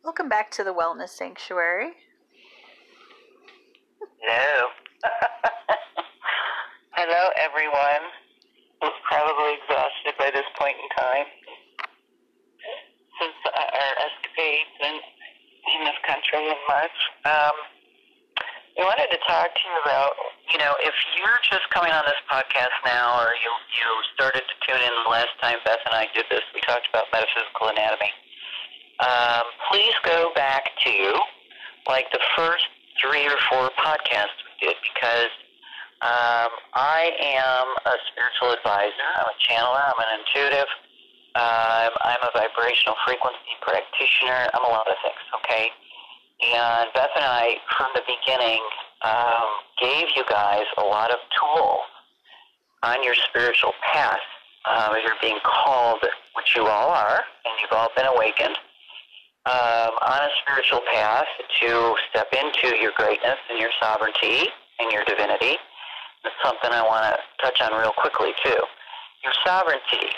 Welcome back to the Wellness Sanctuary. Hello. Hello, everyone who's probably exhausted by this point in time since our escapades in, in this country in March. Um, we wanted to talk to you about, you know, if you're just coming on this podcast now or you, you started to tune in the last time Beth and I did this, we talked about metaphysical anatomy. Um, please go back to, like, the first three or four podcasts we did because um, I am a spiritual advisor. I'm a channeler. I'm an intuitive. Um, I'm a vibrational frequency practitioner. I'm a lot of things, okay? And Beth and I, from the beginning, um, gave you guys a lot of tools on your spiritual path. Um, if you're being called, which you all are, and you've all been awakened, um, on a spiritual path to step into your greatness and your sovereignty and your divinity. That's something I want to touch on real quickly, too. Your sovereignty.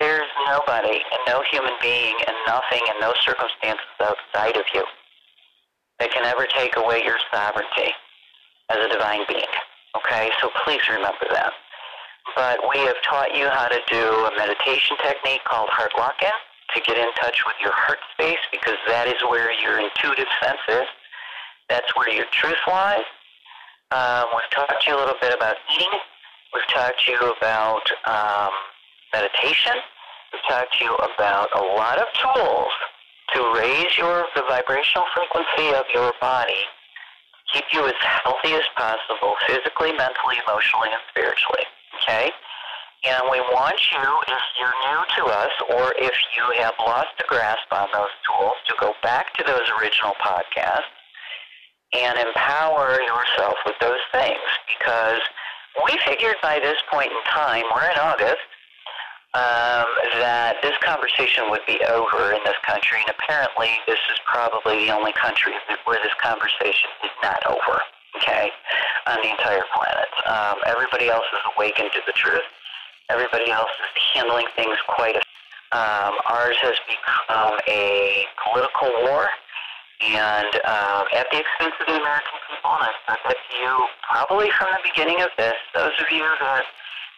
There's nobody and no human being and nothing and no circumstances outside of you that can ever take away your sovereignty as a divine being. Okay? So please remember that. But we have taught you how to do a meditation technique called heart lock-in to get in touch with your heart space because that is where your intuitive sense is. That's where your truth lies. Um, we've talked to you a little bit about eating. We've talked to you about um, meditation. We've talked to you about a lot of tools to raise your the vibrational frequency of your body, keep you as healthy as possible, physically, mentally, emotionally, and spiritually. Okay? And we want you, if you're new to us or if you have lost the grasp on those tools, to go back to those original podcasts and empower yourself with those things because we figured by this point in time, we're in August, um, that this conversation would be over in this country, and apparently this is probably the only country where this conversation is not over, okay, on the entire planet. Um, everybody else is awakened to the truth. Everybody else is handling things quite. Um, ours has become a political war, and um, at the expense of the American people. And I've said that to you probably from the beginning of this. Those of you that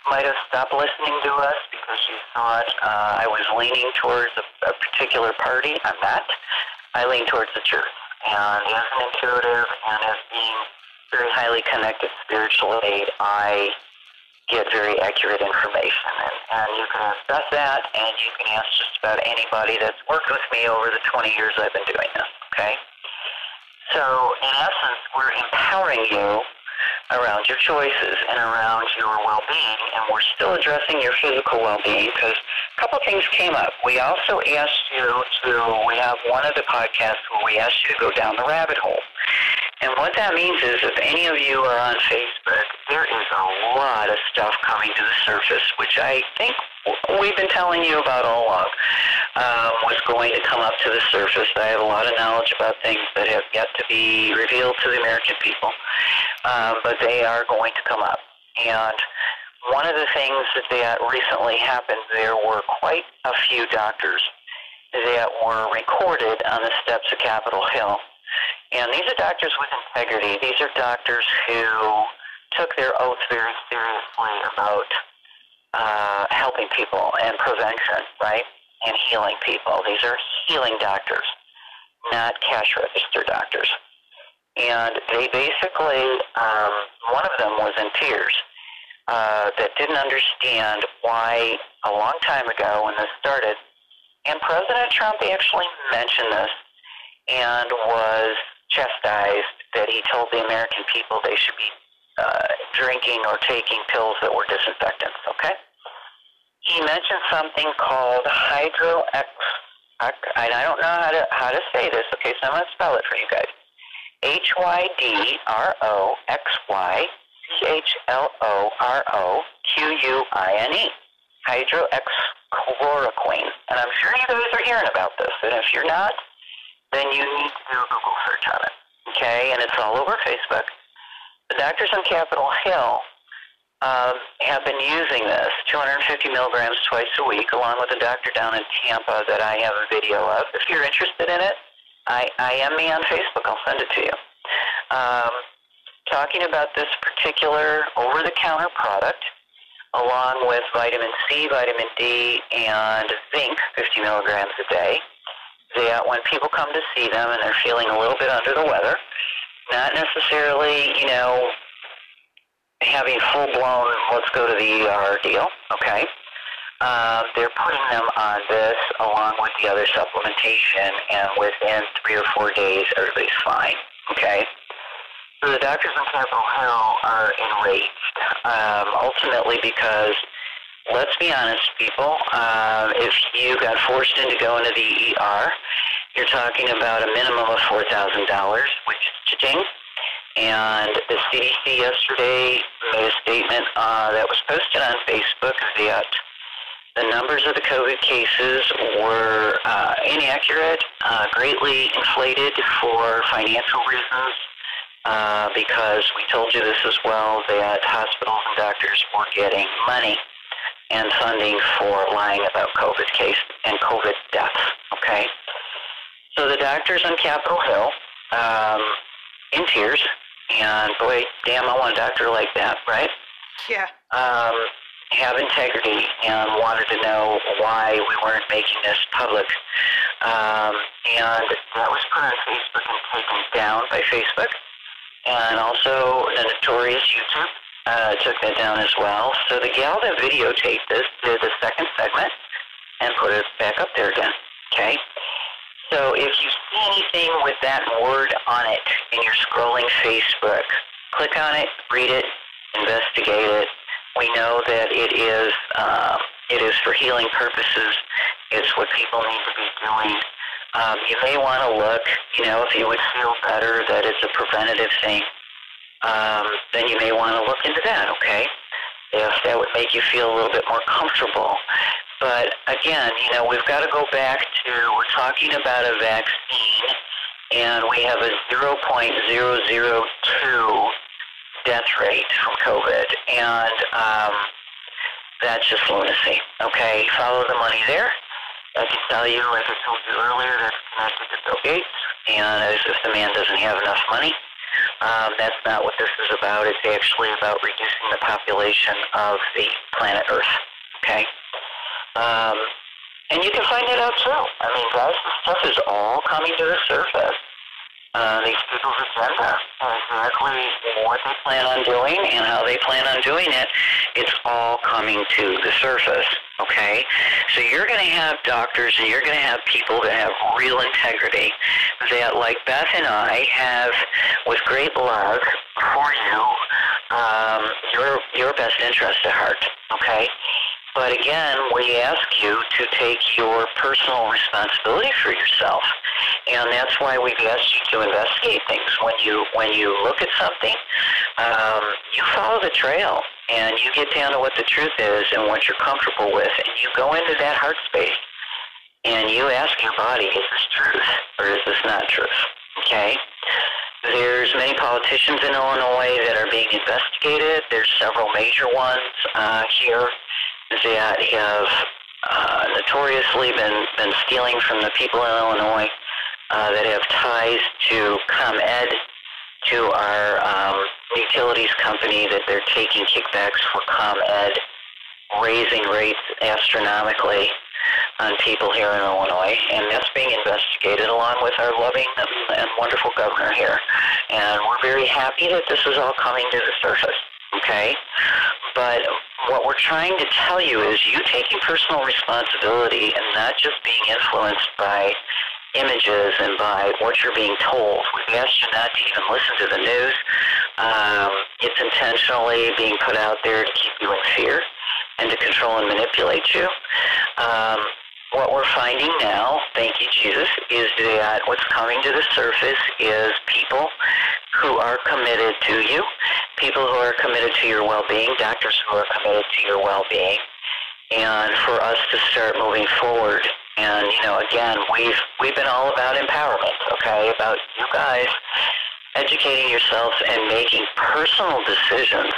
might have stopped listening to us because you thought uh, I was leaning towards a, a particular party. I'm not. I lean towards the truth. And as an intuitive and as being very highly connected spiritually, I get very accurate information. And, and you can assess that, and you can ask just about anybody that's worked with me over the 20 years I've been doing this, okay? So, in essence, we're empowering you around your choices and around your well-being, and we're still addressing your physical well-being because a couple things came up. We also asked you to, we have one of the podcasts where we asked you to go down the rabbit hole. And what that means is if any of you are on Facebook, there is a lot of stuff coming to the surface, which I think we've been telling you about all along, um, was going to come up to the surface. I have a lot of knowledge about things that have yet to be revealed to the American people, um, but they are going to come up. And one of the things that recently happened, there were quite a few doctors that were recorded on the steps of Capitol Hill and these are doctors with integrity. These are doctors who took their oath very seriously about uh, helping people and prevention, right? And healing people. These are healing doctors, not cash register doctors. And they basically, um, one of them was in tears uh, that didn't understand why a long time ago when this started, and President Trump actually mentioned this and was chastised that he told the American people they should be uh, drinking or taking pills that were disinfectants, okay? He mentioned something called hydrox. And I don't know how to how to say this. Okay, so I'm going to spell it for you guys. H Y D R O X Y C H L O R O Q U I N E. Hydroxychloroquine. And I'm sure you guys are hearing about this. And if you're not, then you need to do a Google search on it. Okay, and it's all over Facebook. The doctors on Capitol Hill um, have been using this 250 milligrams twice a week, along with a doctor down in Tampa that I have a video of. If you're interested in it, I, I am me on Facebook. I'll send it to you. Um, talking about this particular over-the-counter product, along with vitamin C, vitamin D, and zinc, 50 milligrams a day. That when people come to see them and they're feeling a little bit under the weather, not necessarily, you know, having full blown let's go to the ER deal, okay? Um, they're putting them on this along with the other supplementation, and within three or four days, everybody's fine, okay? So the doctors in Capitol Hill are enraged, um, ultimately because, let's be honest, people, uh, if you got forced into going to the ER, you're talking about a minimum of $4,000, which is cha-ching. And the CDC yesterday made a statement uh, that was posted on Facebook that the numbers of the COVID cases were uh, inaccurate, uh, greatly inflated for financial reasons, uh, because we told you this as well that hospitals and doctors were getting money and funding for lying about COVID case and COVID deaths. Okay, so the doctors on Capitol Hill, um, in tears, and boy, damn, I want a doctor like that, right? Yeah. Um, have integrity and wanted to know why we weren't making this public. Um, and that was put on Facebook and taken down by Facebook. And also the notorious YouTube uh, took that down as well. So the gal that videotaped this did the second segment and put it back up there again. Okay? So if you see anything with that word on it and you're scrolling Facebook, click on it, read it, investigate it. We know that it is um, it is for healing purposes. It's what people need to be doing. Um, you may want to look, you know, if you would feel better that it's a preventative thing, um, then you may want to look into that, okay? If that would make you feel a little bit more comfortable. But again, you know, we've got to go back to, we're talking about a vaccine, and we have a 0.002 death rate from COVID, and um, that's just lunacy. Okay, follow the money there. I can tell you, as I told you earlier, that's connected to Bill Gates, and if the man doesn't have enough money. Um, that's not what this is about. It's actually about reducing the population of the planet Earth. Okay? Um, and you can find it out too. I mean, guys, this stuff is all coming to the surface uh, these people's agenda exactly what they plan on doing and how they plan on doing it, it's all coming to the surface. Okay? So you're going to have doctors and you're going to have people that have real integrity that, like Beth and I, have, with great love for you, um, your, your best interest at heart. Okay? But again, we ask you to take your personal responsibility for yourself, and that's why we've asked you to investigate things. When you when you look at something, um, you follow the trail, and you get down to what the truth is and what you're comfortable with, and you go into that heart space, and you ask your body, is this truth or is this not truth? Okay. There's many politicians in Illinois that are being investigated. There's several major ones uh, here that have uh, notoriously been, been stealing from the people in Illinois uh, that have ties to ComEd, to our um, utilities company, that they're taking kickbacks for ComEd, raising rates astronomically on people here in Illinois, and that's being investigated along with our loving and wonderful governor here. And we're very happy that this is all coming to the surface. Okay? But what we're trying to tell you is you taking personal responsibility and not just being influenced by images and by what you're being told. We've asked you not to even listen to the news. Um, it's intentionally being put out there to keep you in fear and to control and manipulate you. Um, what we're finding now, thank you, Jesus, is that what's coming to the surface is people who are committed to you, people who are committed to your well-being, doctors who are committed to your well-being, and for us to start moving forward. And you know, again, we've we've been all about empowerment, okay, about you guys educating yourselves and making personal decisions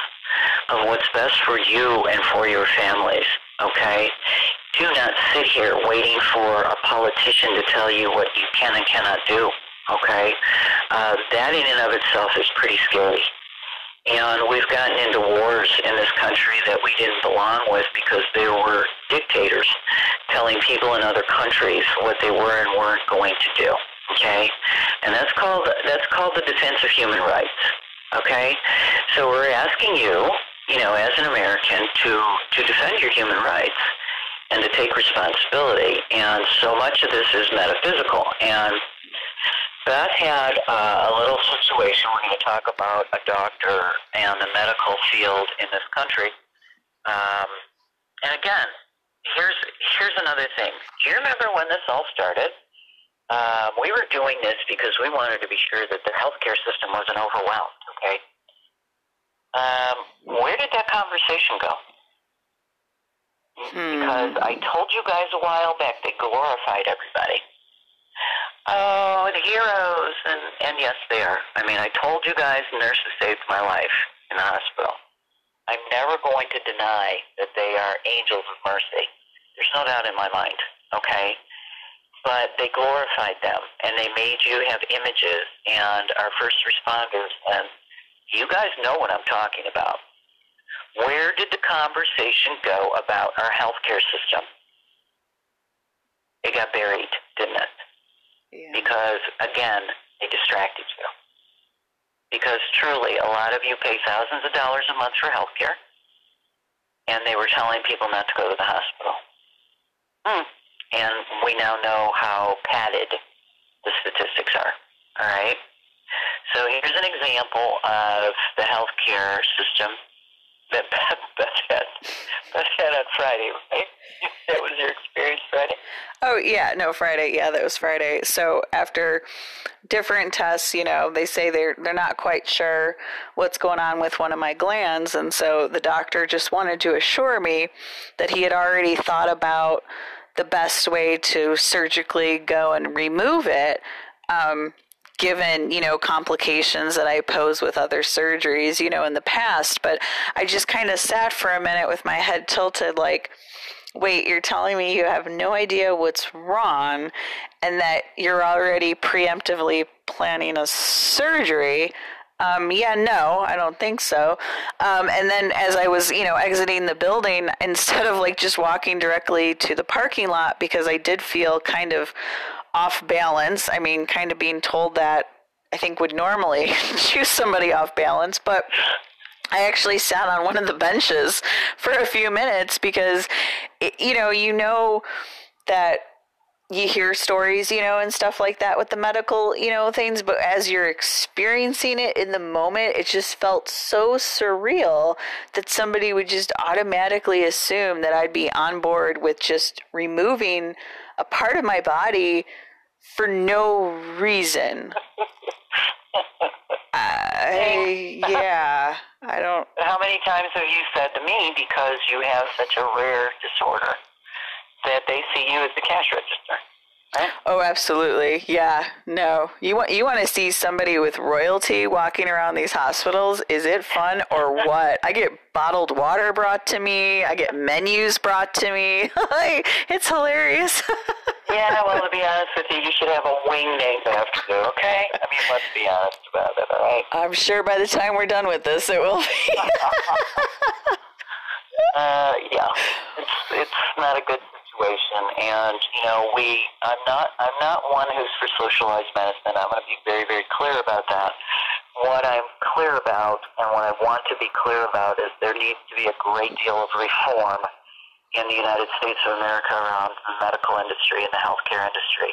of what's best for you and for your families. Okay? Do not sit here waiting for a politician to tell you what you can and cannot do. Okay? Uh, that in and of itself is pretty scary. And we've gotten into wars in this country that we didn't belong with because there were dictators telling people in other countries what they were and weren't going to do. Okay? And that's called that's called the defense of human rights. Okay? So we're asking you, you know, as an American to to defend your human rights and to take responsibility. And so much of this is metaphysical. And Beth had uh, a little situation. We're going to talk about a doctor and the medical field in this country. Um, and again, here's here's another thing. Do you remember when this all started? Um, we were doing this because we wanted to be sure that the healthcare system wasn't overwhelmed. Okay. Um, where did that conversation go? Hmm. Because I told you guys a while back they glorified everybody. Oh, the heroes, and and yes, they are. I mean, I told you guys nurses saved my life in the hospital. I'm never going to deny that they are angels of mercy. There's no doubt in my mind. Okay, but they glorified them and they made you have images and our first responders and you guys know what I'm talking about. Where did the conversation go about our healthcare system? It got buried, didn't it? Yeah. Because again, they distracted you. Because truly, a lot of you pay thousands of dollars a month for healthcare, and they were telling people not to go to the hospital. Hmm and we now know how padded the statistics are. All right. Here's an example of the healthcare system that Beth, Beth had. Beth had on Friday, right? That was your experience Friday. Oh yeah, no Friday. Yeah, that was Friday. So after different tests, you know, they say they're they're not quite sure what's going on with one of my glands, and so the doctor just wanted to assure me that he had already thought about the best way to surgically go and remove it. Um, given you know complications that I pose with other surgeries you know in the past but I just kind of sat for a minute with my head tilted like wait you're telling me you have no idea what's wrong and that you're already preemptively planning a surgery um, yeah, no, I don't think so. Um, and then as I was, you know, exiting the building, instead of like just walking directly to the parking lot, because I did feel kind of off balance, I mean, kind of being told that I think would normally choose somebody off balance, but I actually sat on one of the benches for a few minutes because, it, you know, you know that you hear stories, you know, and stuff like that with the medical, you know, things, but as you're experiencing it in the moment, it just felt so surreal that somebody would just automatically assume that I'd be on board with just removing a part of my body for no reason. I, yeah, I don't. How many times have you said to me because you have such a rare disorder? that they see you as the cash register. Oh, absolutely. Yeah. No. You want you want to see somebody with royalty walking around these hospitals? Is it fun or what? I get bottled water brought to me. I get menus brought to me. it's hilarious. yeah, well, to be honest with you, you should have a wing named after you, okay? I mean, let's be honest about it, all right? I'm sure by the time we're done with this, it will be. uh, yeah. It's, it's not a good situation. And you know, we I'm not I'm not one who's for socialized medicine. I'm going to be very very clear about that. What I'm clear about, and what I want to be clear about, is there needs to be a great deal of reform in the United States of America around the medical industry and the healthcare industry.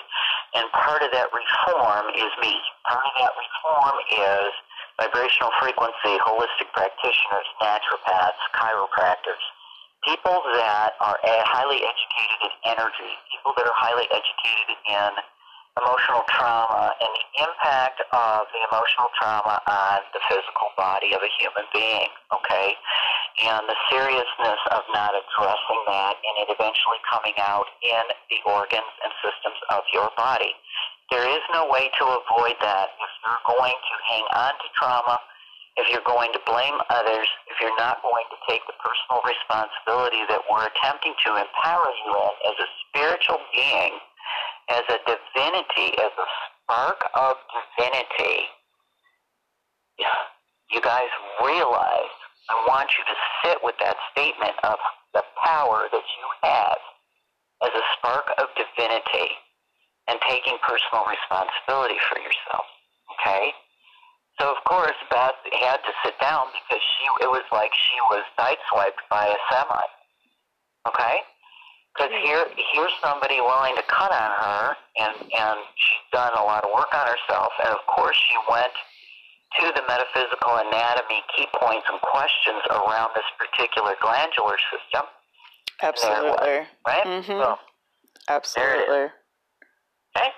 And part of that reform is me. Part of that reform is vibrational frequency, holistic practitioners, naturopaths, chiropractors people that are highly educated in energy, people that are highly educated in emotional trauma and the impact of the emotional trauma on the physical body of a human being, okay? And the seriousness of not addressing that and it eventually coming out in the organs and systems of your body. There is no way to avoid that if you're going to hang on to trauma if you're going to blame others, if you're not going to take the personal responsibility that we're attempting to empower you in as a spiritual being, as a divinity, as a spark of divinity, you guys realize, I want you to sit with that statement of the power that you have as a spark of divinity and taking personal responsibility for yourself. Okay? So of course Beth had to sit down because she it was like she was sideswiped by a semi. Okay? Because here here's somebody willing to cut on her and and she's done a lot of work on herself and of course she went to the metaphysical anatomy key points and questions around this particular glandular system. Absolutely. Right? Mm-hmm. So, Absolutely. Okay?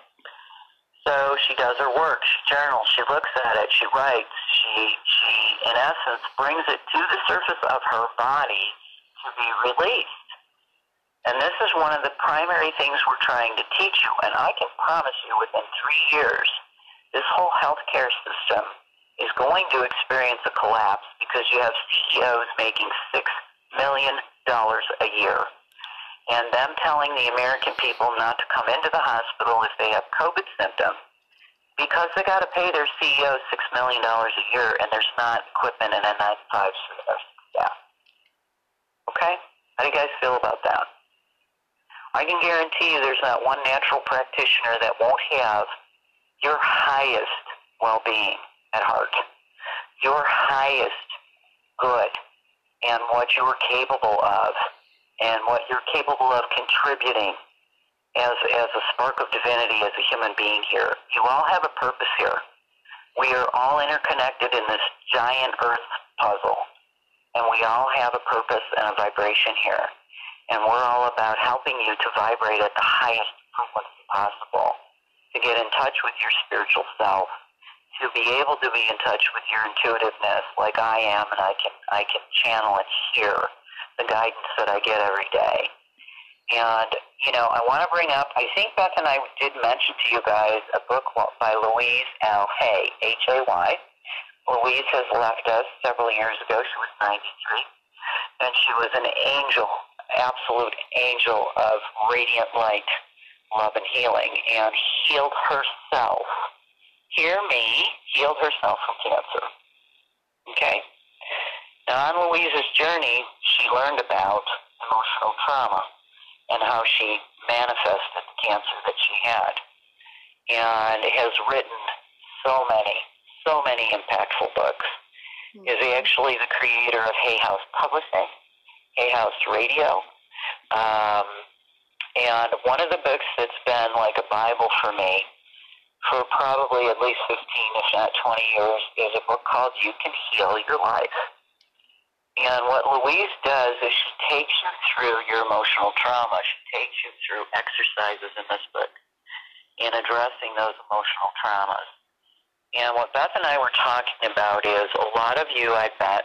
So she does her work, she journals, she looks at it, she writes, she, she, in essence, brings it to the surface of her body to be released. And this is one of the primary things we're trying to teach you. And I can promise you within three years, this whole healthcare system is going to experience a collapse because you have CEOs making $6 million a year. And them telling the American people not to come into the hospital if they have COVID symptoms because they got to pay their CEO $6 million a year and there's not equipment and N95s for their staff. Okay? How do you guys feel about that? I can guarantee you there's not one natural practitioner that won't have your highest well-being at heart, your highest good, and what you are capable of, and what you're capable of contributing as, as a spark of divinity as a human being here. You all have a purpose here. We are all interconnected in this giant earth puzzle, and we all have a purpose and a vibration here. And we're all about helping you to vibrate at the highest frequency possible, to get in touch with your spiritual self, to be able to be in touch with your intuitiveness like I am and I can I can channel it hear the guidance that I get every day. And, you know, I want to bring up, I think Beth and I did mention to you guys a book by Louise L. Hay, H-A-Y. Louise has left us several years ago. She was 93. And she was an angel, absolute angel of radiant light, love, and healing, and healed herself hear me, healed herself from cancer. Okay? Now, on Louise's journey, she learned about emotional trauma and how she manifested the cancer that she had and has written so many, so many impactful books. Mm-hmm. Is actually the creator of Hay House Publishing, Hay House Radio. Um, and one of the books that's been like a Bible for me for probably at least 15, if not 20 years, is a book called You Can Heal Your Life. And what Louise does is she takes you through your emotional trauma. She takes you through exercises in this book in addressing those emotional traumas. And what Beth and I were talking about is a lot of you, I bet,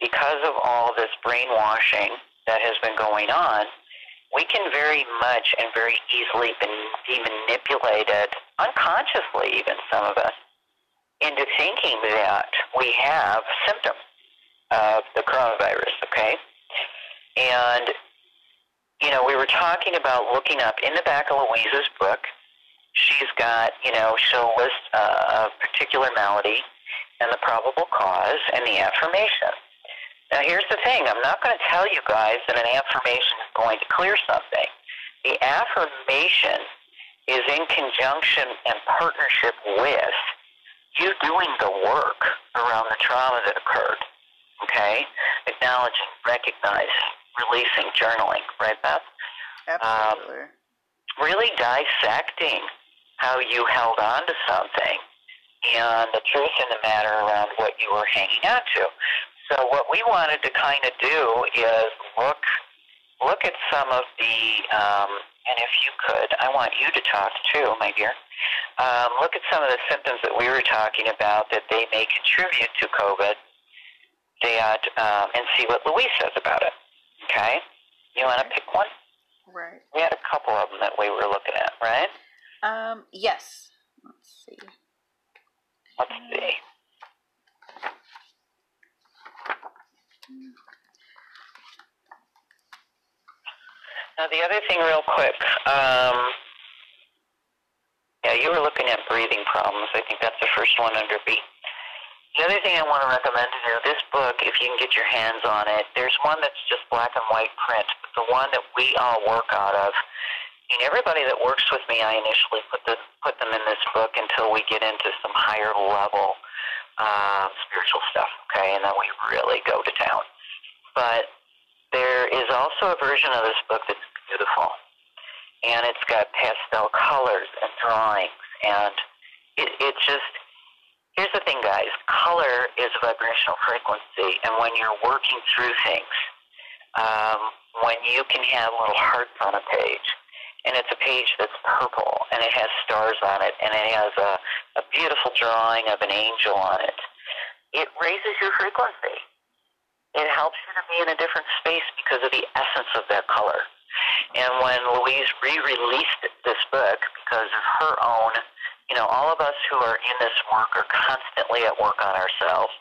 because of all this brainwashing that has been going on, we can very much and very easily be manipulated, unconsciously even some of us, into thinking that we have symptoms of the coronavirus, okay? And, you know, we were talking about looking up in the back of Louise's book, she's got, you know, she'll list uh, a particular malady and the probable cause and the affirmation. Now, here's the thing I'm not going to tell you guys that an affirmation is going to clear something. The affirmation is in conjunction and partnership with you doing the work around the trauma that occurred. Okay? Acknowledging, recognizing, releasing, journaling, right, Beth? Absolutely. Um, really dissecting how you held on to something and the truth in the matter around what you were hanging on to. So what we wanted to kind of do is look look at some of the um, and if you could, I want you to talk too, my dear. Um, look at some of the symptoms that we were talking about that they may contribute to COVID, that um, and see what Louise says about it. Okay, you want to pick one? Right. We had a couple of them that we were looking at, right? Um. Yes. Let's see. Let's see. Now the other thing, real quick. Um, yeah, you were looking at breathing problems. I think that's the first one under B. The other thing I want to recommend to you, this book, if you can get your hands on it, there's one that's just black and white print, but the one that we all work out of, and everybody that works with me, I initially put the, put them in this book until we get into some higher level uh, spiritual stuff, okay, and then we really go to town. But there is also a version of this book that's beautiful, and it's got pastel colors and drawings, and it, it just here's the thing, guys. Color is a vibrational frequency, and when you're working through things, um, when you can have little hearts on a page, and it's a page that's purple, and it has stars on it, and it has a, a beautiful drawing of an angel on it, it raises your frequency. It helps you to be in a different space because of the essence of that color. And when Louise re-released this book because of her own you know, all of us who are in this work are constantly at work on ourselves.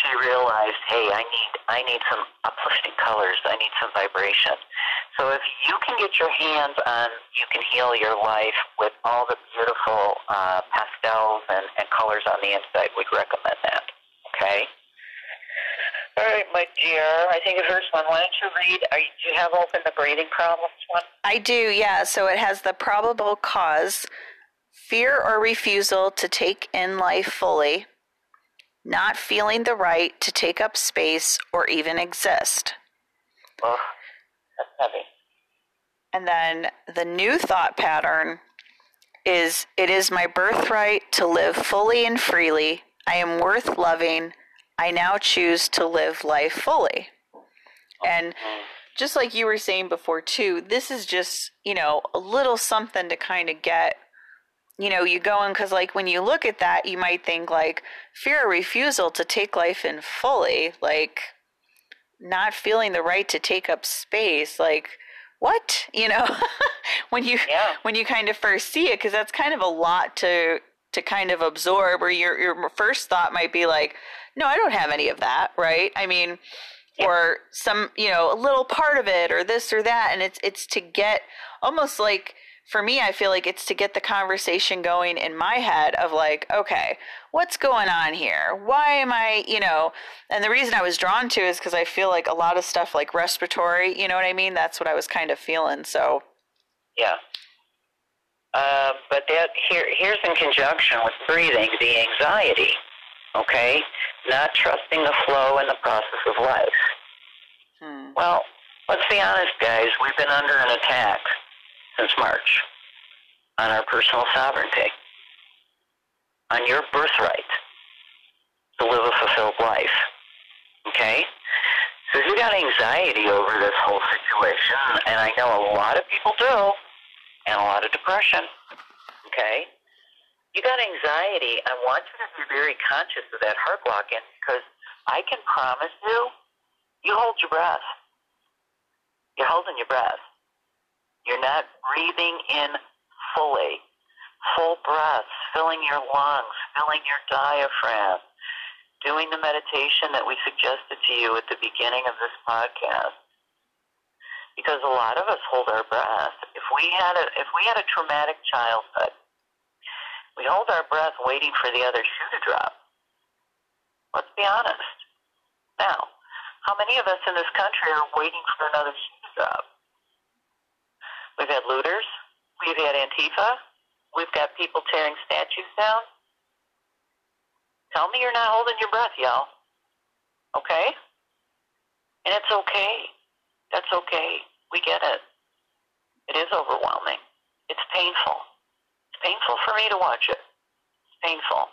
She realized, hey, I need I need some uplifting colors. I need some vibration. So if you can get your hands on, you can heal your life with all the beautiful uh, pastels and, and colors on the inside. We'd recommend that. Okay. All right, my dear. I think the first one. Why don't you read? Are you, do you have open the breathing problems one? I do. Yeah. So it has the probable cause fear or refusal to take in life fully, not feeling the right to take up space or even exist. Oh, that's heavy. And then the new thought pattern is it is my birthright to live fully and freely. I am worth loving. I now choose to live life fully. And just like you were saying before, too, this is just, you know, a little something to kind of get you know, you go in because, like, when you look at that, you might think, like, fear or refusal to take life in fully, like, not feeling the right to take up space, like, what? You know, when you yeah. when you kind of first see it, because that's kind of a lot to to kind of absorb. Or your your first thought might be like, no, I don't have any of that, right? I mean, yeah. or some, you know, a little part of it, or this or that, and it's it's to get almost like for me, I feel like it's to get the conversation going in my head of like, okay, what's going on here? Why am I, you know, and the reason I was drawn to is because I feel like a lot of stuff like respiratory, you know what I mean? That's what I was kind of feeling. So, yeah. Uh, but that here, here's in conjunction with breathing, the anxiety, okay? Not trusting the flow and the process of life. Hmm. Well, let's be honest, guys. We've been under an attack since March on our personal sovereignty, on your birthright to live a fulfilled life. Okay? So if you got anxiety over this whole situation, and I know a lot of people do, and a lot of depression, okay? You got anxiety, I want you to be very conscious of that heart blocking because I can promise you, you hold your breath. You're holding your breath. You're not breathing in fully. Full breaths, filling your lungs, filling your diaphragm, doing the meditation that we suggested to you at the beginning of this podcast. Because a lot of us hold our breath. If we had a if we had a traumatic childhood, we hold our breath waiting for the other shoe to drop. Let's be honest. Now, how many of us in this country are waiting for another shoe to drop? We've had looters. We've had Antifa. We've got people tearing statues down. Tell me you're not holding your breath, y'all. Okay? And it's okay. That's okay. We get it. It is overwhelming. It's painful. It's painful for me to watch it. It's painful.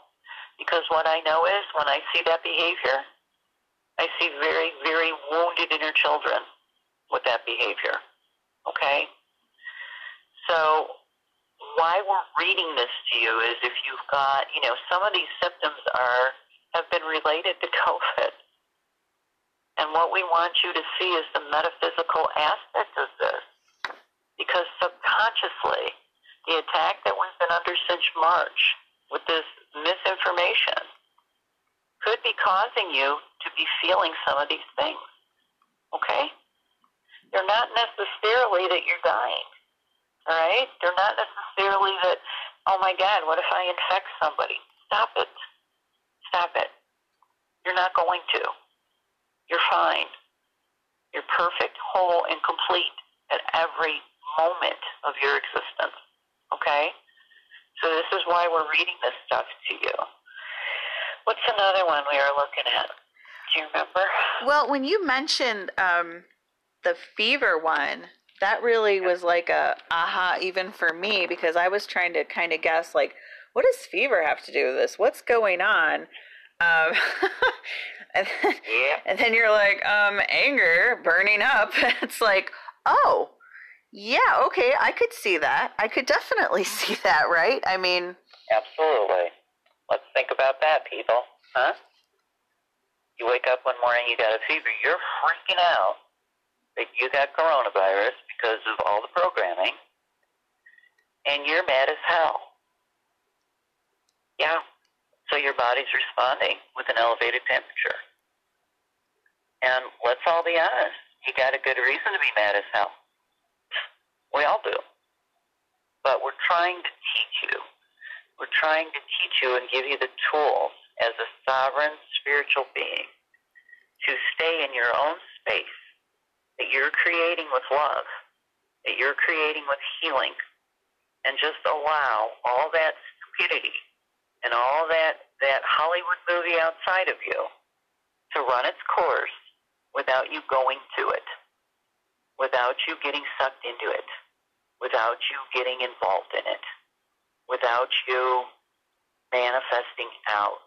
Because what I know is when I see that behavior, I see very, very wounded inner children with that behavior. Okay? So why we're reading this to you is if you've got, you know, some of these symptoms are have been related to COVID. And what we want you to see is the metaphysical aspect of this. Because subconsciously, the attack that we've been under since March with this misinformation could be causing you to be feeling some of these things. Okay? they're not necessarily that you're dying. Right? They're not necessarily that, oh my God, what if I infect somebody? Stop it. Stop it. You're not going to. You're fine. You're perfect, whole, and complete at every moment of your existence. Okay? So this is why we're reading this stuff to you. What's another one we are looking at? Do you remember? Well, when you mentioned um, the fever one, that really was like a aha even for me because I was trying to kind of guess like what does fever have to do with this? What's going on? Um, and, then, Yeah. and then you're like, um, anger, burning up. it's like, oh, yeah, okay, I could see that. I could definitely see that, right? I mean, Absolutely. Let's think about that, people. Huh? You wake up one morning, you got a fever, you're freaking out that you got coronavirus because of all the programming, and you're mad as hell. Yeah. So your body's responding with an elevated temperature. And let's all be honest, you got a good reason to be mad as hell. We all do. But we're trying to teach you we're trying to teach you and give you the tools as a sovereign spiritual being to stay in your own space that you're creating with love, that you're creating with healing, and just allow all that stupidity and all that, that Hollywood movie outside of you to run its course without you going to it, without you getting sucked into it, without you getting involved in it without you manifesting out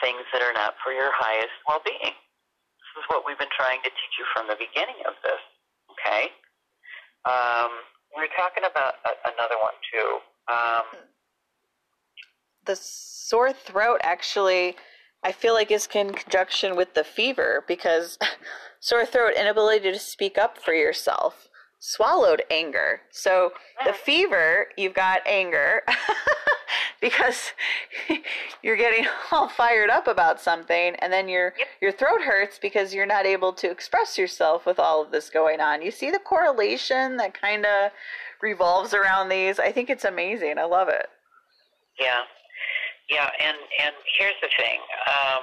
things that are not for your highest well being. This is what we've been trying to teach you from the beginning of this. Okay? Um, we were talking about a, another one too. Um, the sore throat actually I feel like is in conjunction with the fever because sore throat, inability to speak up for yourself, swallowed anger. So the fever, you've got anger because you're getting all fired up about something and then your Yep. your throat hurts because you're not able to express yourself with all of this going on. You see the correlation that kind of revolves around these. I think it's amazing. I love it. Yeah, yeah, and and here's the thing. Um,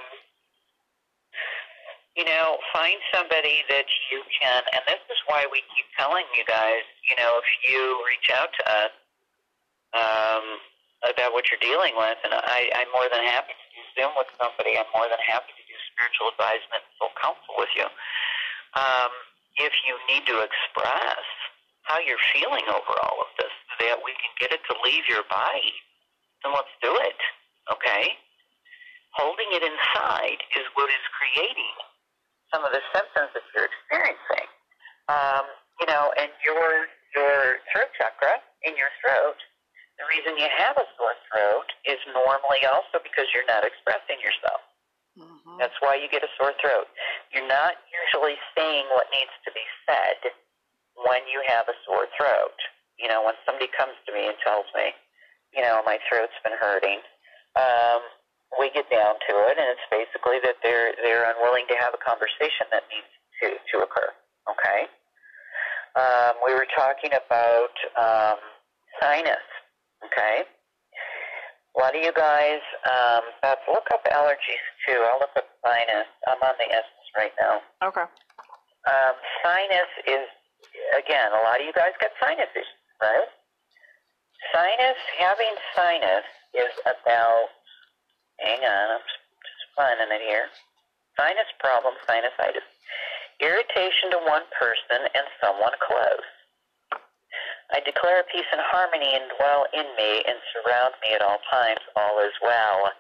you know, find somebody that you can, and this is why we keep telling you guys. You know, if you reach out to us um, about what you're dealing with, and I, I'm more than happy to do Zoom with somebody. I'm more than happy to do spiritual advisement and soul counsel with you. Um, if you need to express how you're feeling over all of this, so that we can get it to leave your body then let's do it. Okay? Holding it inside is what is creating some of the symptoms that you're experiencing. Um, you know, and your your throat chakra in your throat, the reason you have a sore throat is normally also because you're not expressing yourself. That's why you get a sore throat. You're not usually saying what needs to be said when you have a sore throat. You know, when somebody comes to me and tells me, you know, my throat's been hurting, um, we get down to it, and it's basically that they're they're unwilling to have a conversation that needs to to occur. Okay. Um, we were talking about um, sinus. Okay. A lot of you guys, um, Beth, look up allergies too. I'll look up sinus. I'm on the S's right now. Okay. Um, sinus is, again, a lot of you guys got sinus issues, right? Sinus, having sinus is about, hang on, I'm just finding it here. Sinus problem, sinusitis. Irritation to one person and someone close. I declare peace and harmony and dwell in me and surround me at all times. All is well.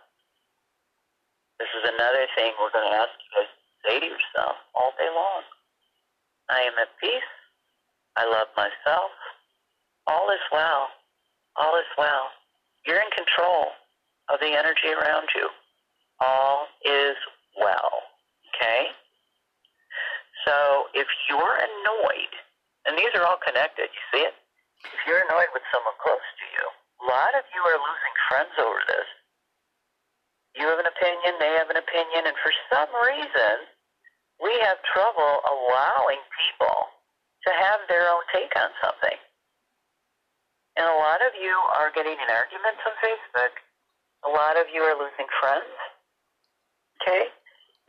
This is another thing we're going to ask you to say to yourself all day long. I am at peace. I love myself. All is well. All is well. You're in control of the energy around you. All is well. Okay? So if you're annoyed, and these are all connected, you see it? If you're annoyed with someone close to you, a lot of you are losing friends over this. You have an opinion, they have an opinion, and for some reason, we have trouble allowing people to have their own take on something. And a lot of you are getting in arguments on Facebook. A lot of you are losing friends. Okay?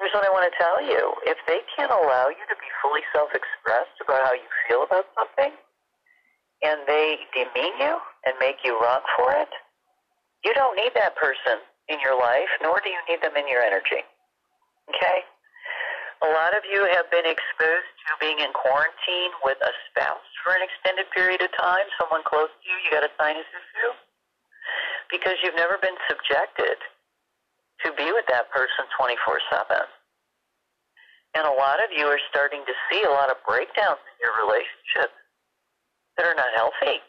Here's what I want to tell you. If they can't allow you to be fully self expressed about how you feel about something, and they demean you and make you wrong for it, you don't need that person in your life, nor do you need them in your energy. Okay? A lot of you have been exposed to being in quarantine with a spouse for an extended period of time, someone close to you, you got a sinus issue, because you've never been subjected to be with that person 24 7. And a lot of you are starting to see a lot of breakdowns in your relationships that are not healthy.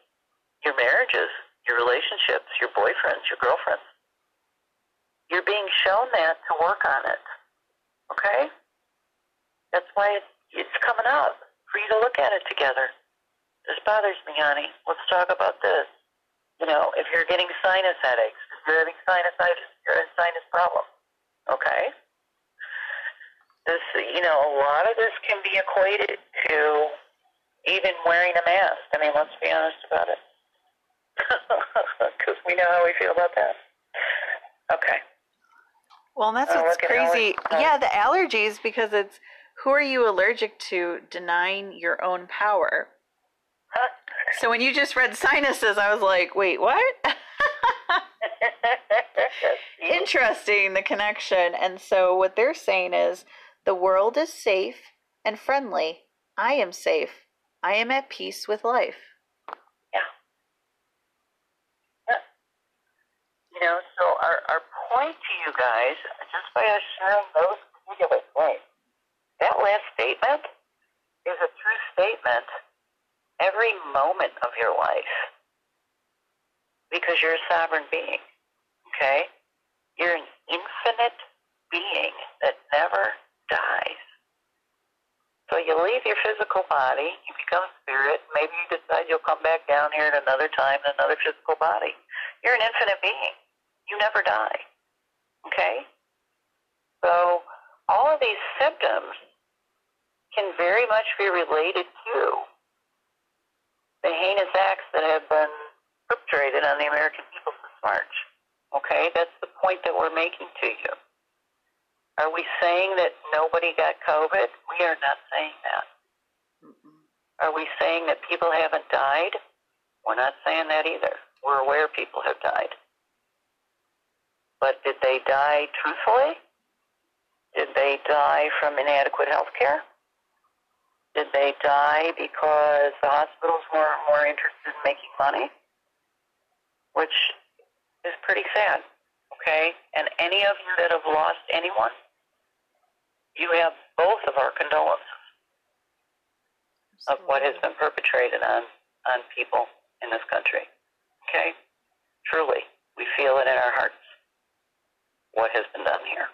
Your marriages, your relationships, your boyfriends, your girlfriends. You're being shown that to work on it. Okay? That's why it's, coming up for you to look at it together. This bothers me, honey. Let's talk about this. You know, if you're getting sinus headaches, if you're having sinusitis, you're a sinus problem. Okay? This, you know, a lot of this can be equated to even wearing a mask. I mean, let's be honest about it. Because we know how we feel about that. Okay. Well, that's Oh, what's crazy. allergies. Yeah, the allergies because it's who are you allergic to denying your own power? So when you just read sinuses, I was like, wait, what? Interesting, the connection. And so what they're saying is the world is safe and friendly. I am safe. I am at peace with life. Yeah. yeah. You know, so our, our point to you guys, just by us sharing those particular points, that last statement is a true statement every moment of your life because you're a sovereign being, okay? You're an infinite being that never dies. So you leave your physical body, you become spirit, maybe you decide you'll come back down here at another time in another physical body. You're an infinite being. You never die. Okay? So all of these symptoms can very much be related to the heinous acts that have been perpetrated on the American people since March. Okay? That's the point that we're making to you. Are we saying that nobody got COVID? We are not saying that. Are we saying that people haven't died? We're not saying that either. We're aware people have died. But did they die truthfully? Did they die from inadequate health care? Did they die because the hospitals were more interested in making money? Which is pretty sad, okay? And any of you that have lost anyone, you have both of our condolences of what has been perpetrated on, on people in this country. Okay? Truly, we feel it in our hearts what has been done here.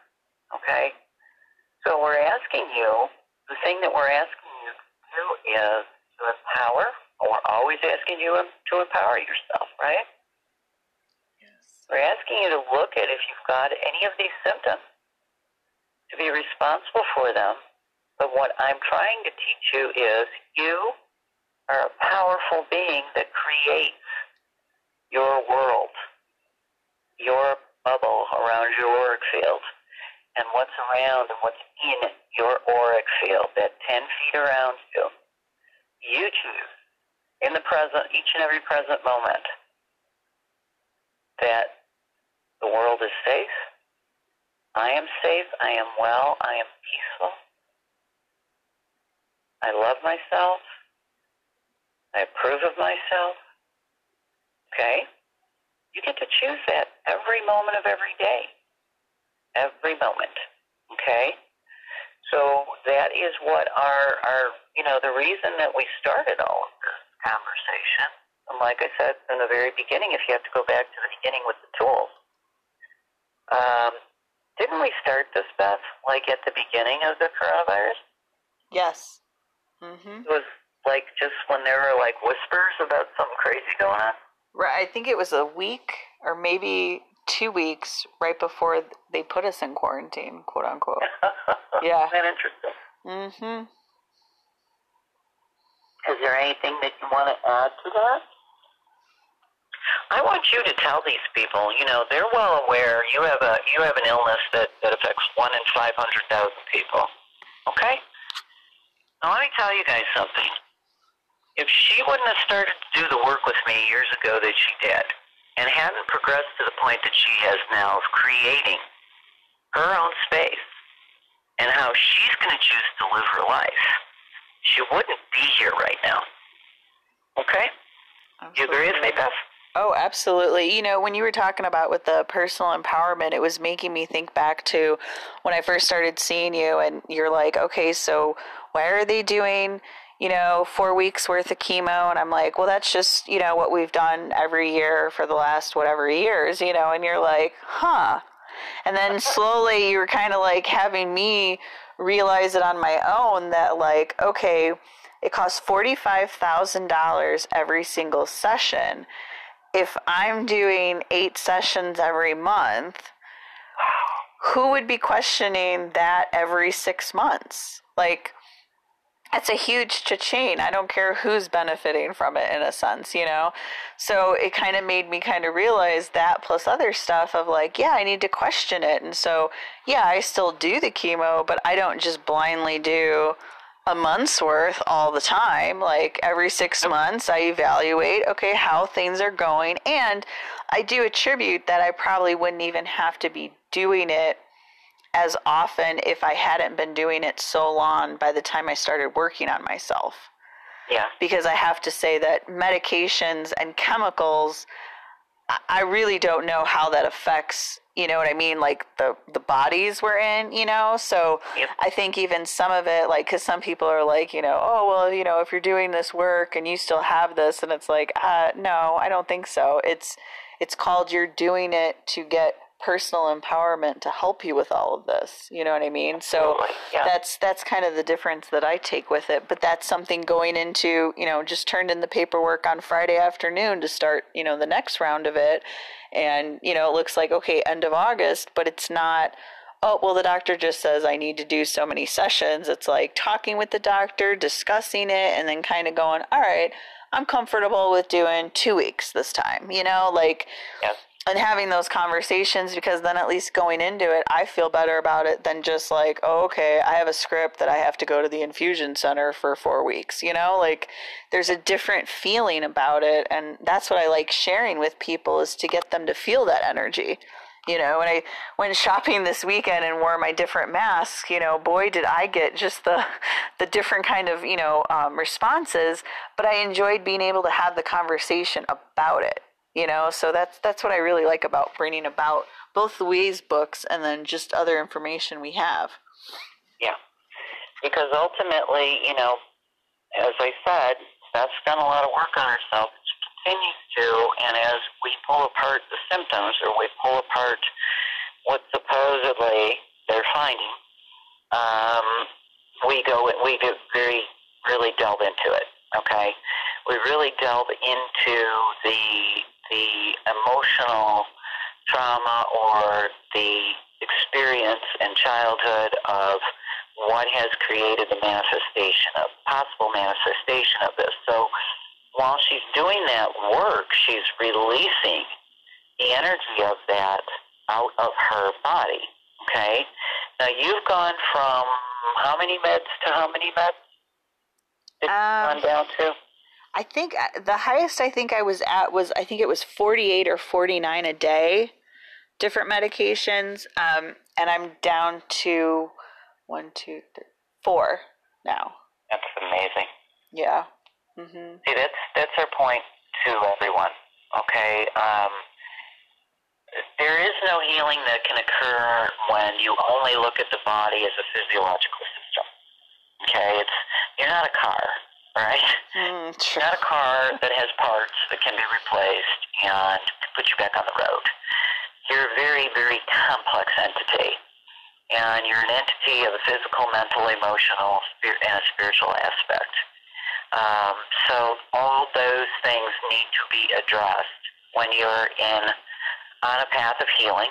Okay? So we're asking you, the thing that we're asking you to do is to empower, or we're always asking you to empower yourself, right? Yes. We're asking you to look at if you've got any of these symptoms, to be responsible for them. But what I'm trying to teach you is you are a powerful being that creates your world, your bubble around your auric field, and what's around and what's in your auric field, that 10 feet around you. You choose in the present, each and every present moment, that the world is safe. I am safe. I am well. I am peaceful. I love myself. I approve of myself. Okay? You get to choose that every moment of every day. Every moment. Okay? So that is what our, our you know, the reason that we started all of this conversation. And like I said in the very beginning, if you have to go back to the beginning with the tools, um, didn't we start this, Beth, like at the beginning of the coronavirus? Yes. Mm-hmm. It was like just when there were like whispers about something crazy going on. Right. I think it was a week or maybe two weeks right before they put us in quarantine, quote unquote. Yeah. Isn't that interesting? Mm-hmm. Is there anything that you want to add to that? I want you to tell these people, you know, they're well aware you have a you have an illness that, that affects one in five hundred thousand people. Okay? Now let me tell you guys something. If she wouldn't have started to do the work with me years ago that she did, and hadn't progressed to the point that she has now of creating her own space and how she's going to choose to live her life, she wouldn't be here right now. Okay? You agree with me, Beth? Oh, absolutely. You know, when you were talking about with the personal empowerment, it was making me think back to when I first started seeing you, and you're like, okay, so why are they doing, you know, four weeks worth of chemo? And I'm like, well, that's just, you know, what we've done every year for the last whatever years, you know, and you're like, huh. And then slowly you were kind of like having me realize it on my own that, like, okay, it costs $45,000 every single session if I'm doing eight sessions every month, who would be questioning that every six months? Like, it's a huge cha-ching. I don't care who's benefiting from it in a sense, you know? So it kind of made me kind of realize that plus other stuff of like, yeah, I need to question it. And so, yeah, I still do the chemo, but I don't just blindly do a month's worth all the time. Like every six months, I evaluate, okay, how things are going. And I do attribute that I probably wouldn't even have to be doing it as often if I hadn't been doing it so long by the time I started working on myself. Yeah. Because I have to say that medications and chemicals, I really don't know how that affects you know what I mean? Like the the bodies we're in, you know. So yep. I think even some of it, like, because some people are like, you know, oh well, you know, if you're doing this work and you still have this, and it's like, uh, no, I don't think so. It's it's called you're doing it to get personal empowerment to help you with all of this. You know what I mean? So yeah. that's that's kind of the difference that I take with it. But that's something going into, you know, just turned in the paperwork on Friday afternoon to start, you know, the next round of it and you know it looks like okay end of august but it's not oh well the doctor just says i need to do so many sessions it's like talking with the doctor discussing it and then kind of going all right i'm comfortable with doing two weeks this time you know like yeah and having those conversations because then at least going into it i feel better about it than just like oh, okay i have a script that i have to go to the infusion center for four weeks you know? Like there's a different feeling about it and that's what i like sharing with people is to get them to feel that energy you know? When i went shopping this weekend and wore my different masks you know? Boy did i get just the the different kind of you know um, responses but i enjoyed being able to have the conversation about it you know? So that's that's what i really like about bringing about both louise books and then just other information we have. Yeah. Because ultimately you know as i said that's done a lot of work on herself she continues to and as we pull apart the symptoms or we pull apart what supposedly they're finding um, we go we get very really delve into it okay? We really delve into the the emotional trauma or the experience in childhood of what has created the manifestation of possible manifestation of this. So while she's doing that work, she's releasing the energy of that out of her body. Okay? Now you've gone from how many meds to how many meds? Um, gone down to? I think uh, the highest I think I was at was I think it was 48 or 49 a day, different medications. Um, and I'm down to one, two, three, four now. That's amazing. Yeah. Mm-hmm. See, that's that's our point to everyone. Okay. Um, there is no healing that can occur when you only look at the body as a physiological system. Okay, it's you're not a car right? Mm, true. Not a car that has parts that can be replaced and put you back on the road. You're a very, very complex entity. And you're an entity of a physical, mental, emotional, and a spiritual aspect. Um, so all those things need to be addressed when you're in on a path of healing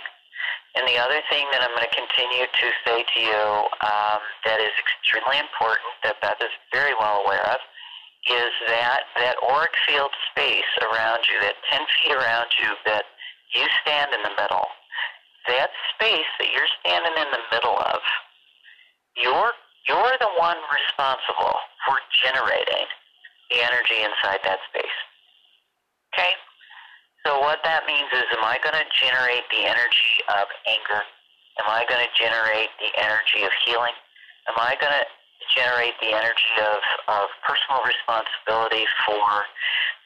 And the other thing that I'm going to continue to say to you um, that is extremely important, that Beth is very well aware of, is that that auric field space around you, that 10 feet around you, that you stand in the middle, that space that you're standing in the middle of, you're, you're the one responsible for generating the energy inside that space. Okay? So what that means is, am I going to generate the energy of anger? Am I going to generate the energy of healing? Am I going to generate the energy of, of personal responsibility for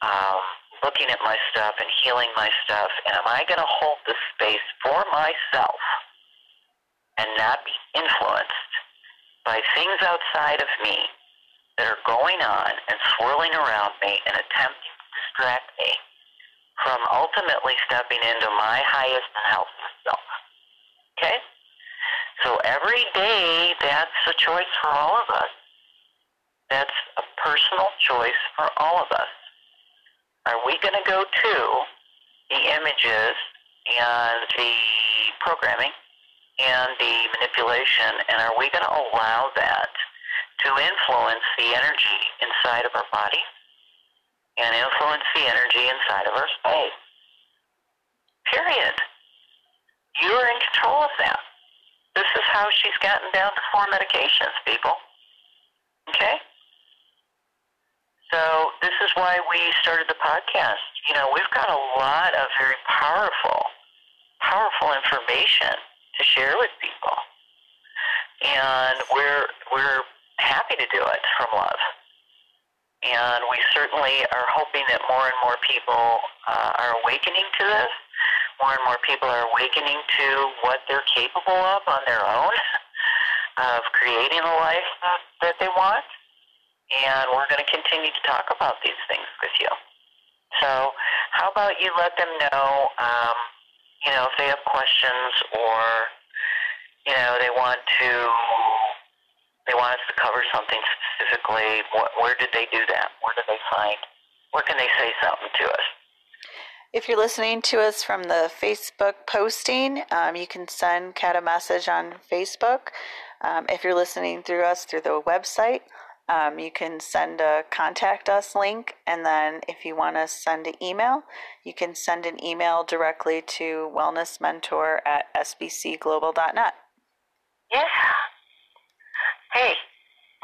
um, looking at my stuff and healing my stuff? And am I going to hold the space for myself and not be influenced by things outside of me that are going on and swirling around me and attempting to distract me from ultimately stepping into my highest and healthiest self. Okay? So every day, that's a choice for all of us. That's a personal choice for all of us. Are we going to go to the images and the programming and the manipulation, and are we going to allow that to influence the energy inside of our body and influence the energy inside of our space? Period. You are in control of that. This is how she's gotten down to four medications, people. Okay? So this is why we started the podcast. You know, we've got a lot of very powerful, powerful information to share with people. And we're we're happy to do it from love. And we certainly are hoping that more and more people uh, are awakening to this more and more people are awakening to what they're capable of on their own, of creating a life that they want. And we're going to continue to talk about these things with you. So, how about you let them know, um, you know, if they have questions or, you know, they want to, they want us to cover something specifically. What, where did they do that? Where did they find? Where can they say something to us? If you're listening to us from the Facebook posting, um, you can send Cat a message on Facebook. Um, if you're listening through us through the website, um, you can send a contact us link. And then if you want to send an email, you can send an email directly to wellnessmentor at sbcglobal.net. Yeah. Hey,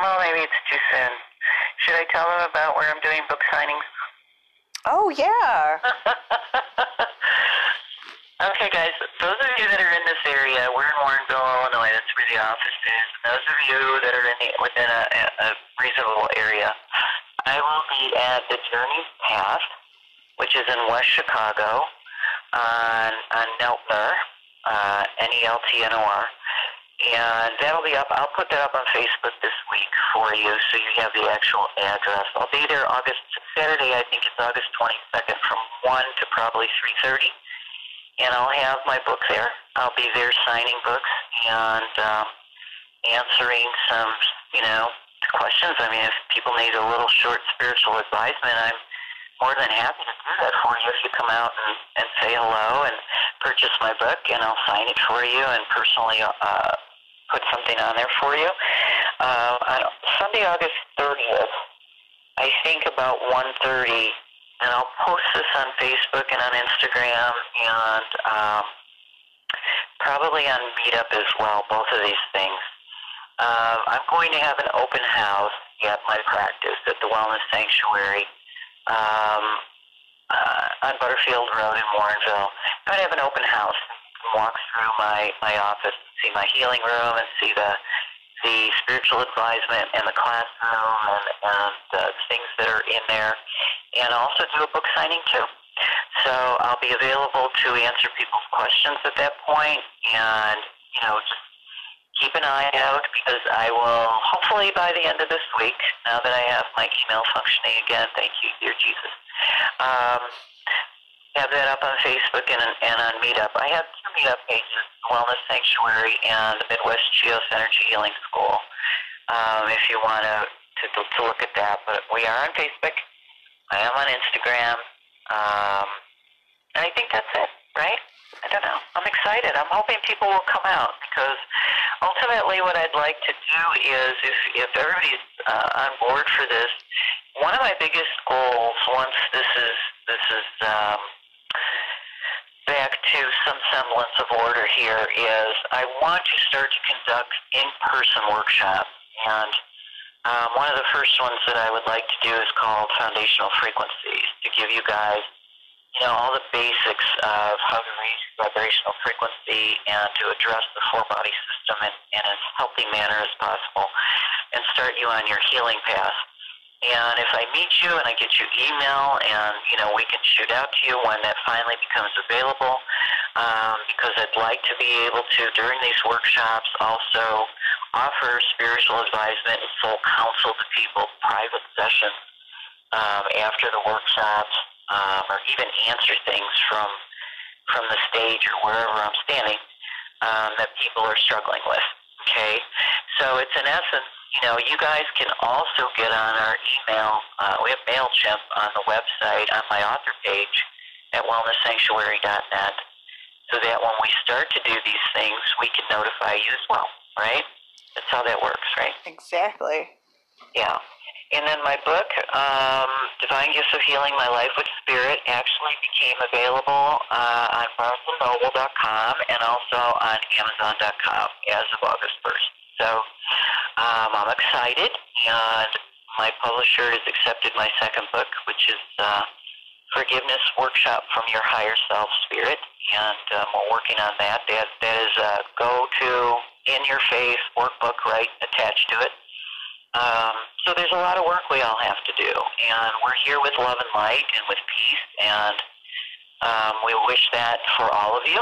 well, maybe it's too soon. Should I tell them about where I'm doing book signings? Oh, yeah. okay, guys, those of you that are in this area, we're in Warrenville, Illinois. That's where the office is. Those of you that are in the, within a, a reasonable area, I will be at the Journey's Path, which is in West Chicago, on, on Neltnor, uh, N-E-L-T-N-O-R. And that'll be up. I'll put that up on Facebook this week for you, so you have the actual address. I'll be there August Saturday. I think it's August 22nd, from one to probably 3:30, and I'll have my book there. I'll be there signing books and um, answering some, you know, questions. I mean, if people need a little short spiritual advisement, I'm more than happy to do that for you if you come out and, and say hello and purchase my book, and I'll sign it for you and personally uh, put something on there for you. Uh, on Sunday, August 30th, I think about 1.30, and I'll post this on Facebook and on Instagram and um, probably on Meetup as well, both of these things. Uh, I'm going to have an open house at my practice at the Wellness Sanctuary um, uh, on Butterfield Road in Warrenville. I'm have an open house walk through my, my office see my healing room and see the the spiritual advisement and the classroom and, and uh, things that are in there, and also do a book signing too. So I'll be available to answer people's questions at that point, and you know, just keep an eye out because I will hopefully by the end of this week, now that I have my email functioning again, thank you, dear Jesus. Um, have that up on Facebook and, and on Meetup. I have two Meetup pages, Wellness Sanctuary and the Midwest Geos Energy Healing School, um, if you want to, to, to look at that. But we are on Facebook. I am on Instagram. Um, and I think that's it, right? I don't know. I'm excited. I'm hoping people will come out because ultimately, what I'd like to do is, if if everybody's uh, on board for this, one of my biggest goals once this is this is um, back to some semblance of order here is I want to start to conduct in-person workshops and. Um, one of the first ones that I would like to do is called Foundational Frequencies to give you guys you know, all the basics of how to raise vibrational frequency and to address the four body system in, in as healthy manner as possible and start you on your healing path. And if I meet you and I get your email and, you know, we can shoot out to you when that finally becomes available, um, because I'd like to be able to, during these workshops, also offer spiritual advisement and full counsel to people, private sessions um, after the workshops, um, or even answer things from from the stage or wherever I'm standing um, that people are struggling with. Okay, so it's in essence, you know, you guys can also get on our email. Uh, we have Mailchimp on the website on my author page at wellnesssanctuary.net, so that when we start to do these things, we can notify you as well. Right? That's how that works, right? Exactly. Yeah. And then my book, um, Divine Gifts of Healing My Life with Spirit, actually became available uh, on BarnesandNoble.com and also on Amazon.com as of August 1st. So um, I'm excited, and my publisher has accepted my second book, which is uh, Forgiveness Workshop from Your Higher Self Spirit, and um, we're working on that. That, that is a go-to, in-your-face workbook right attached to it. Um, so there's a lot of work we all have to do, and we're here with love and light and with peace, and um, we wish that for all of you.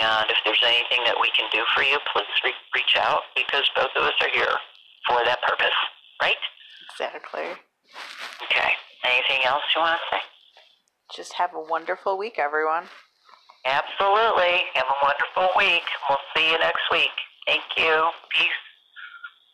And if there's anything that we can do for you, please re- reach out because both of us are here for that purpose, right? Exactly. Okay. Anything else you want to say? Just have a wonderful week, everyone. Absolutely. Have a wonderful week. We'll see you next week. Thank you. Peace.